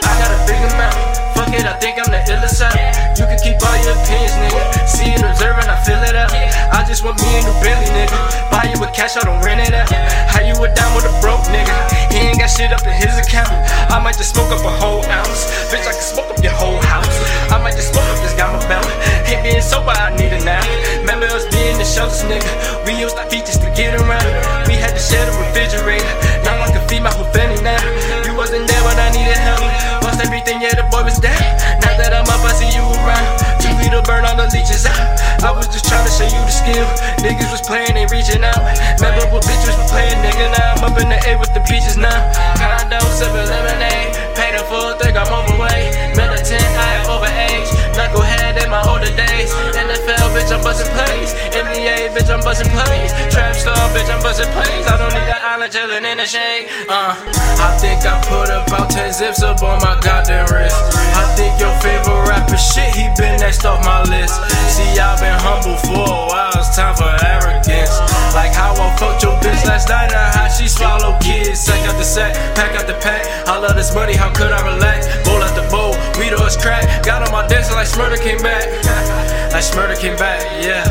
I got a big amount. Fuck it, I think I'm the illest. You can keep all your opinions, nigga. See and observe and I feel it up. I just want me a new Bentley, nigga. Buy you with cash, I don't rent it out. How you were down with a broke nigga? He ain't got shit up in his account. I might just smoke up a Everything, yeah, the boy was dead. Now that I'm up, I see you around. Two liter burn all the leeches out. I was just trying to show you the skill. Niggas was playing, they reaching out. Remember what bitches was playing, nigga. Now I'm up in the A with the beaches now. Condo, sipping lemonade. Paid in full, think I'm overweight. Militant, I am overage. Knucklehead in my older days. NFL, bitch, I'm busting plays. NBA, bitch, I'm busting plays. Trap star, bitch, I'm busting plays. I don't need that island chillin' in the shade. Uh, I think I put about 10 zips up on my goddamn how kids. Sack out the sack, pack out the pack. I love this money, how could I relax? Bowl out the bowl, weed or it's crack. Got on my dancing like Smurder came back. like Smurder came back, yeah.